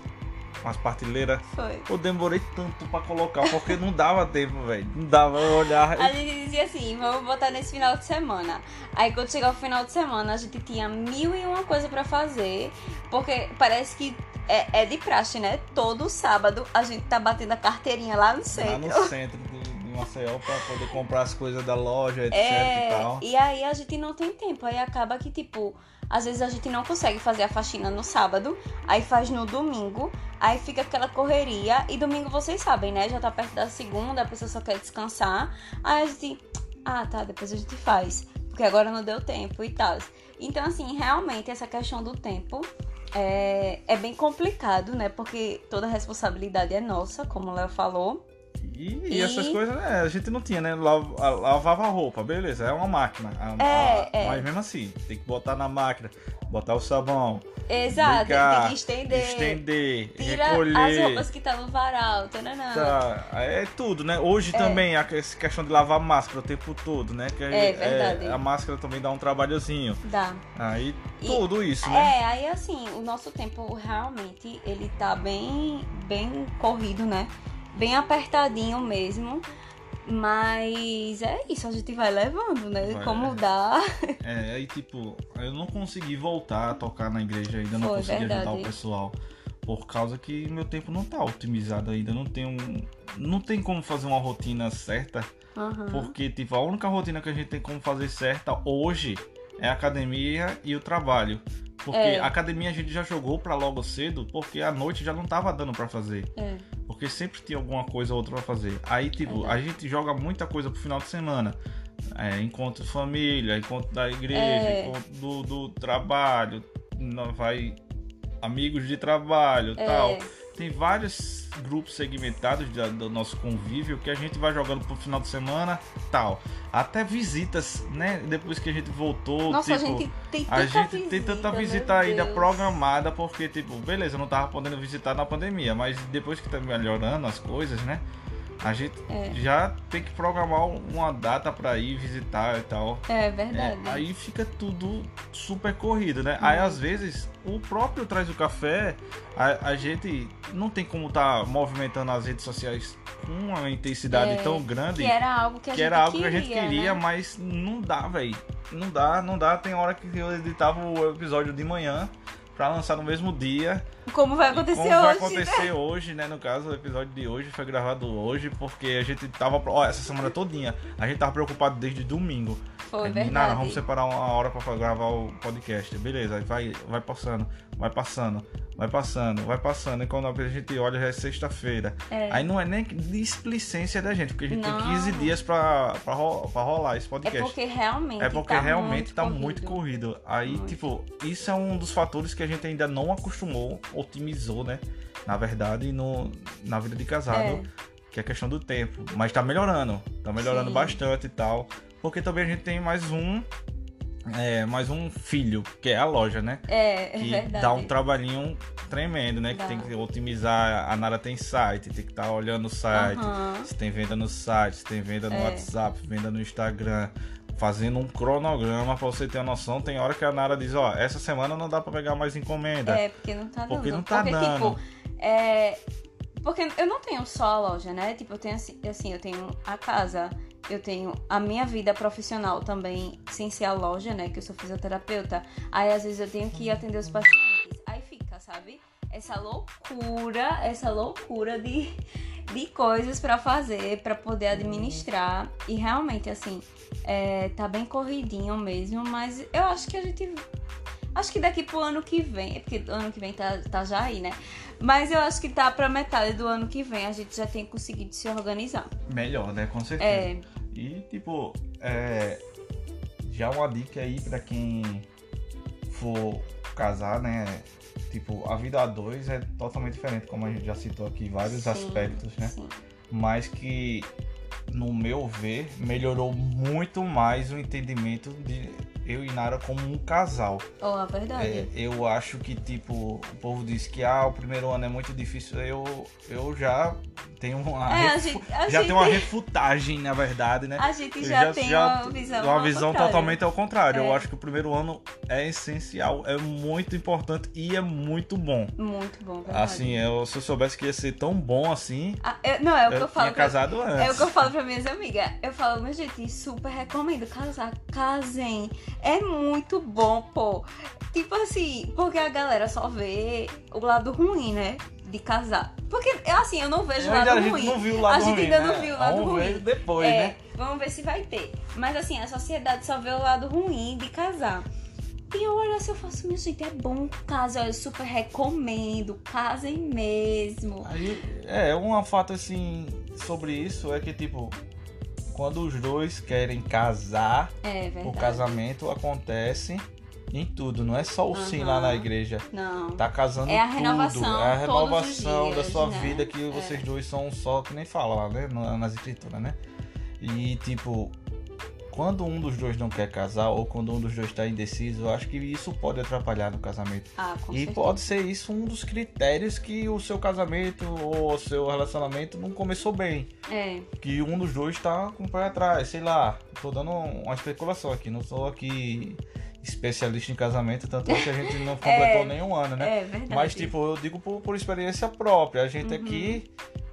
umas partilheiras. Foi. Eu demorei tanto pra colocar, porque não dava tempo, velho. Não dava olhar. A gente dizia assim, vamos botar nesse final de semana. Aí quando chegava o final de semana, a gente tinha mil e uma coisa pra fazer. Porque parece que é, é de praxe, né? Todo sábado a gente tá batendo a carteirinha lá no Lá centro. no centro de, de Maceió pra poder comprar as coisas da loja, etc e É, tal. e aí a gente não tem tempo. Aí acaba que, tipo, às vezes a gente não consegue fazer a faxina no sábado, aí faz no domingo, aí fica aquela correria. E domingo vocês sabem, né? Já tá perto da segunda, a pessoa só quer descansar. Aí a gente, ah, tá, depois a gente faz. Porque agora não deu tempo e tal. Então, assim, realmente essa questão do tempo é, é bem complicado, né? Porque toda a responsabilidade é nossa, como o Léo falou. E, E- essas coisas, né, a gente não tinha, né? Lavava a roupa, beleza, é uma máquina. A- É, a- é. Mas mesmo assim, tem que botar na máquina, botar o sabão, Exato, brincar, tem que estender. estender, Tira recolher. as roupas que tá no varal, tananã. Tá, é tudo, né? Hoje É. também a essa questão de lavar máscara o tempo todo, né? Que É verdade. a máscara também dá um trabalhozinho. Dá. Aí E- tudo isso, né? É, aí assim, o nosso tempo realmente, ele tá bem, bem corrido, né? Bem apertadinho mesmo. Mas é isso, a gente vai levando, né? Vai. Como dá. É, aí tipo, eu não consegui voltar a tocar na igreja ainda, não Foi, consegui ajudar verdade. o pessoal. Por causa que meu tempo não tá otimizado ainda, não tem um. Não tem como fazer uma rotina certa. Aham. Porque, tipo, a única rotina que a gente tem como fazer certa hoje é a academia e o trabalho. Porque É. a academia a gente já jogou pra logo cedo, porque à noite já não tava dando pra fazer. É. Porque sempre tinha alguma coisa ou outra pra fazer. Aí, tipo, Verdade. a gente joga muita coisa pro final de semana. É, encontro de família, encontro da igreja, É. encontro do, do trabalho, vai amigos de trabalho É. tal. Tem vários grupos segmentados da- do nosso convívio que a gente vai jogando pro final de semana tal. Até visitas, né? Depois que a gente voltou, Nossa, a tipo, gente tem tanta a gente visita, tem tanta visita ainda Deus. programada, porque, tipo, beleza, eu não tava podendo visitar na pandemia, mas depois que tá melhorando as coisas, né? A gente É. já tem que programar uma data pra ir visitar e tal. É É, verdade. aí fica tudo super corrido, né? Aí às vezes o próprio Traz o Café, a, a gente não tem como tá movimentando as redes sociais com uma intensidade É, tão grande Que era algo que a que gente era algo queria, que a gente queria, né? mas não dá, velho. Não dá, não dá. Tem hora que eu editava o episódio de manhã pra lançar no mesmo dia. Como vai acontecer Como vai hoje? acontecer hoje, né? No caso, o episódio de hoje foi gravado hoje porque a gente tava. Ó, essa semana todinha, a gente tava preocupado desde domingo. Foi verdade. Nada, vamos separar uma hora pra gravar o podcast. Beleza, aí vai, vai passando, vai passando, vai passando, vai passando. E quando a gente olha, já é sexta-feira. É. Aí não é nem displicência da gente, porque a gente Não. tem 15 dias pra, pra, ro- pra rolar esse É podcast. porque realmente É porque tá realmente muito tá corrido. muito corrido. Aí, Muito. tipo, isso é um dos fatores que a gente ainda não acostumou, otimizou, né? Na verdade, no, na vida de casado, É. que é questão do tempo. Mas tá melhorando. Tá melhorando Sim. bastante e tal. Porque também a gente tem mais um. é, mais um filho, que é a loja, né? É, é Que verdade. dá um trabalhinho tremendo, né? Dá. Que tem que otimizar. A Nara tem site, tem que estar olhando o site. Aham. Se tem venda no site, se tem venda no É. WhatsApp, venda no Instagram, fazendo um cronograma pra você ter uma noção. Tem hora que a Nara diz, ó, essa semana não dá pra pegar mais encomenda. É, porque não tá dando. Porque não tá porque, dando. tipo, é... Porque eu não tenho só a loja, né? Tipo, eu tenho assim, assim, eu tenho a casa, eu tenho a minha vida profissional também, sem ser a loja, né? Que eu sou fisioterapeuta. Aí, às vezes, eu tenho que atender os pacientes. Aí fica, sabe? Essa loucura, essa loucura de, de coisas pra fazer, pra poder administrar. E realmente, assim, é, tá bem corridinho mesmo, mas eu acho que a gente Acho que daqui pro ano que vem, é porque ano que vem tá, tá já aí, né? Mas eu acho que tá pra metade do ano que vem a gente já tem conseguido se organizar. Melhor, né? Com certeza. É, E, tipo, é, já uma dica aí pra quem for casar, né? Tipo, a vida a dois é totalmente diferente, como a gente já citou aqui, vários sim, aspectos, né? sim. Mas que, no meu ver, melhorou muito mais o entendimento de eu e Nara como um casal. Oh, a verdade. É, eu acho que, tipo, o povo diz que ah, o primeiro ano é muito difícil. Eu, eu já tenho uma. É, a gente- a já gente- uma refutagem, na verdade, né? A gente Eu já, tem uma visão. uma visão contrário. totalmente ao contrário. Eu É. acho que o primeiro ano é essencial, é muito importante e é muito bom. Muito bom, verdade. Assim, eu, se eu soubesse que ia ser tão bom assim, Ah, eu- não, é o que eu, eu, falo tinha pra casado antes. É o que eu falo pra minhas amigas. Eu falo, meu gente, super recomendo casar. Casem. É muito bom, pô. Tipo assim, porque a galera só vê o lado ruim, né? De casar. Porque, assim, eu não vejo o Ainda lado a gente ruim. não viu o lado A gente ruim, ainda né? não viu o lado Vamos ruim. ver depois, é, né? Vamos ver se vai ter. Mas assim, a sociedade só vê o lado ruim de casar. E eu olho assim, eu faço, minha gente, é bom casar, eu super recomendo, casem mesmo. Aí, é, um fato assim sobre isso é que, tipo, quando os dois querem casar, É o casamento acontece em tudo, não é só o sim lá na igreja. Não. Tá casando É a tudo. renovação É a renovação da dias, sua né? vida que vocês dois são um só, que nem fala lá, né? na- Nas escrituras, né? E tipo, quando um dos dois não quer casar ou quando um dos dois tá indeciso, eu acho que isso pode atrapalhar no casamento. Ah, com E certeza. pode ser isso um dos critérios que o seu casamento ou o seu relacionamento não começou bem. É. Que um dos dois tá com o pé atrás, sei lá. Tô dando uma especulação aqui, não sou aqui especialista em casamento, tanto é que a gente não completou nenhum ano, né? É verdade. Mas, tipo, eu digo por, por experiência própria. A gente Uhum. aqui,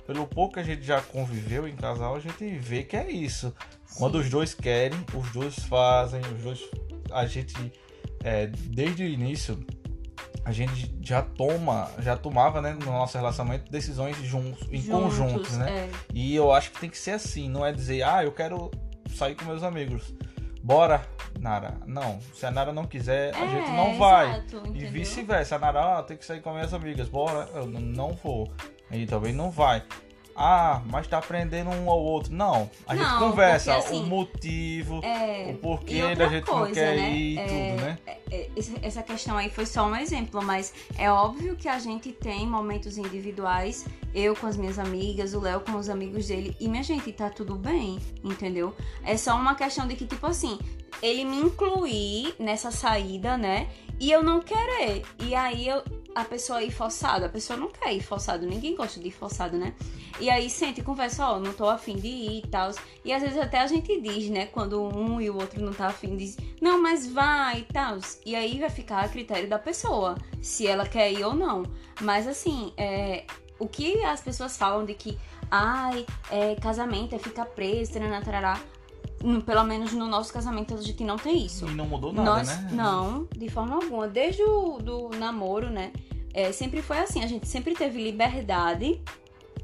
pelo pouco que a gente já conviveu em casal, a gente vê que é isso. Quando os dois querem, os dois fazem, os dois. A gente, é, desde o início, a gente já toma, já tomava, né, no nosso relacionamento, decisões juntos, em conjuntos, né? É. E eu acho que tem que ser assim, não é dizer, ah, eu quero sair com meus amigos. Bora, Nara. Não, se a Nara não quiser, a É, gente não vai. exato, E vice-versa. A Nara, ah, tem que sair com minhas amigas. Bora, eu não vou. Ele também não vai. Ah, mas tá aprendendo um ao outro. Não, a gente Não, conversa porque, assim, o motivo, É, o porquê da gente não coisa, quer né? ir É, tudo, né? é, esse- essa questão aí foi só um exemplo, mas é óbvio que a gente tem momentos individuais, eu com as minhas amigas, o Léo com os amigos dele, e minha gente, tá tudo bem, entendeu? É só uma questão de que, tipo assim, ele me incluir nessa saída, né? E eu não querer. E aí eu, a pessoa ir forçada, a pessoa não quer ir forçado, ninguém gosta de ir forçado, né? E aí sente e conversa, ó, não tô afim de ir e tal. E às vezes até a gente diz, né? Quando um e o outro não tá afim, diz, não, mas vai e tal. E aí vai ficar a critério da pessoa, se ela quer ir ou não. Mas assim, é, o que as pessoas falam de que, ai, é, casamento é ficar preso, tarará, tarará. Pelo menos no nosso casamento a gente não tem isso. E não mudou nada, Nós, né? não, de forma alguma. Desde o do namoro, né? é, sempre foi assim. A gente sempre teve liberdade.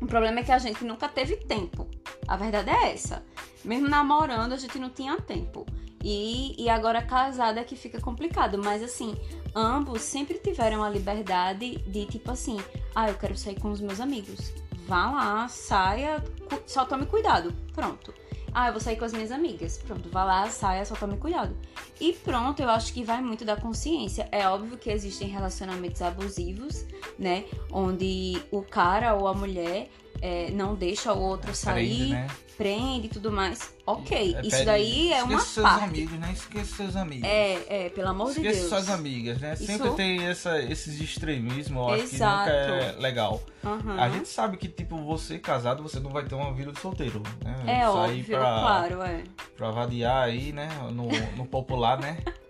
O problema é que a gente nunca teve tempo. A verdade é essa. Mesmo namorando, a gente não tinha tempo. E, e agora casada é que fica complicado. Mas assim, ambos sempre tiveram a liberdade de tipo assim: ah, eu quero sair com os meus amigos. Vá lá, saia, só tome cuidado. Pronto. Ah, eu vou sair com as minhas amigas. Pronto, vá lá, saia, só tome cuidado. E pronto, eu acho que vai muito da consciência. É óbvio que existem relacionamentos abusivos, né? Onde o cara ou a mulher é, não deixa o outro sair, Prende, né? prende e tudo mais. Ok, É, isso pede- daí é uma Esqueça seus parte. amigos, né? Esqueça seus amigos. É, é, pelo amor de Esqueça Deus. suas amigas, né? Isso- Sempre tem essa, esses extremismos, eu acho Exato. que nunca é legal. Aham. A gente sabe que, tipo, você casado, você não vai ter uma vida de solteiro, né? É Sair óbvio, pra, claro, é. pra vadiar aí, né? No, no popular, né?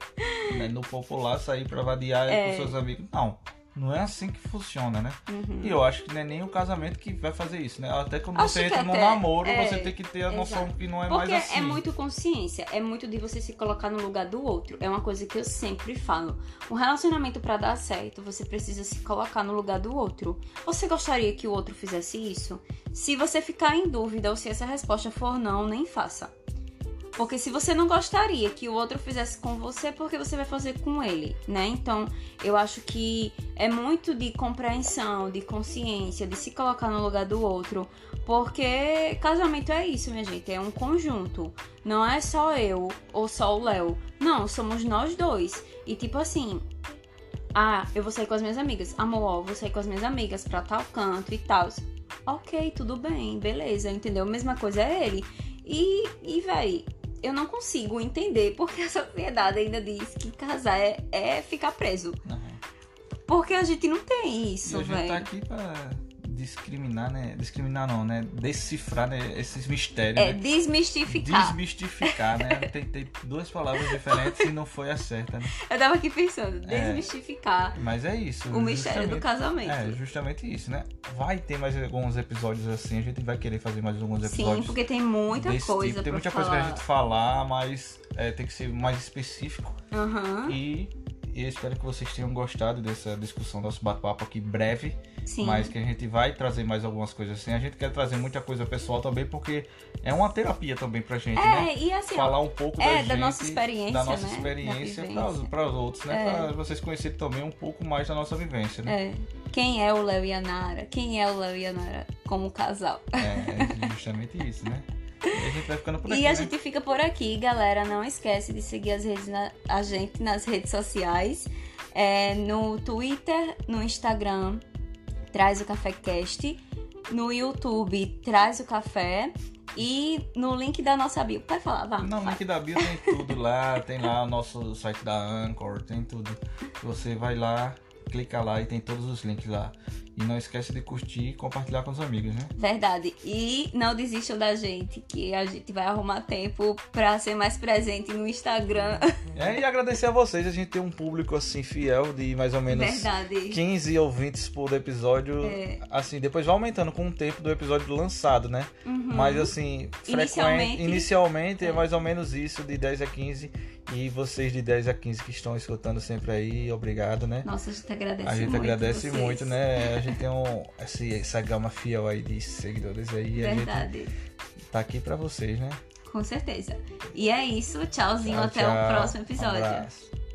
Né? No popular, sair pra vadiar É. com seus amigos. Não, não é assim que funciona, né? Uhum. E eu acho que não é nem o casamento que vai fazer isso, né? Até quando Acho você entra no namoro, é, você tem que ter a noção exato. que não é Porque mais assim. é muito consciência, é muito de você se colocar no lugar do outro. É uma coisa que eu sempre falo. Um relacionamento pra dar certo, você precisa se colocar no lugar do outro. Você gostaria que o outro fizesse isso? Se você ficar em dúvida ou se essa resposta for não, nem faça. Porque se você não gostaria que o outro fizesse com você, por que você vai fazer com ele, né? Então, eu acho que é muito de compreensão, de consciência, de se colocar no lugar do outro. Porque casamento é isso, minha gente, é um conjunto. Não é só eu ou só o Léo. Não, somos nós dois. E tipo assim, ah, eu vou sair com as minhas amigas. Amor, ó, vou sair com as minhas amigas pra tal canto e tal. Ok, tudo bem, beleza, entendeu? Mesma coisa é ele. E, e véi, eu não consigo entender porque a sociedade ainda diz que casar é, é ficar preso. Uhum. Porque a gente não tem isso, E a gente velho. tá aqui pra discriminar, né? Discriminar não, né? Decifrar né? esses mistérios, É né? desmistificar. Desmistificar, né? Eu tentei duas palavras diferentes e não foi a certa, né? Eu tava aqui pensando, É. desmistificar Mas é isso. o mistério do casamento. É, justamente isso, né? Vai ter mais alguns episódios assim, a gente vai querer fazer mais alguns episódios. Sim, porque tem muita desse coisa tipo. Tem muita falar. coisa pra gente falar, mas é, tem que ser mais específico. Aham, E eu espero que vocês tenham gostado dessa discussão, nosso bate-papo aqui breve, sim. mas que a gente vai trazer mais algumas coisas assim. A gente quer trazer muita coisa pessoal também, porque é uma terapia também pra gente, né? É, e assim, Falar um pouco é, da, da gente, nossa experiência, da nossa né? experiência para os, outros, né? É. Para vocês conhecerem também um pouco mais da nossa vivência, né? é, quem é o Léo e a Nara? Quem é o Léo e a Nara como casal? É, é justamente isso, né? E a gente vai ficando por aqui, E a né? gente fica por aqui, galera. Não esquece de seguir as redes na- a gente nas redes sociais. É, no Twitter, no Instagram, Traz o Café Cast. No YouTube, Traz o Café. E no link da nossa bio. Pode falar, vá. No link da bio tem tudo lá, tem lá o nosso site da Anchor, tem tudo. Você vai lá, clica lá e tem todos os links lá. E não esquece de curtir e compartilhar com os amigos, né? Verdade. E não desistam da gente, que a gente vai arrumar tempo pra ser mais presente no Instagram. É, e agradecer a vocês, a gente tem um público assim fiel de mais ou menos Verdade. 15 ouvintes por episódio. É. Assim, depois vai aumentando com o tempo do episódio lançado, né? Uhum. Mas assim, frequente, Inicialmente- inicialmente é É. mais ou menos isso, de 10 a 15. E vocês de 10 a 15 que estão escutando sempre aí, obrigado, né? Nossa, a gente agradece A gente muito agradece vocês. muito, né? A gente tem um, esse, essa gama fiel aí de seguidores aí. Verdade. tá aqui pra vocês, né? Com certeza. E é isso. Tchauzinho. Tchau, até tchau. o próximo episódio. Um.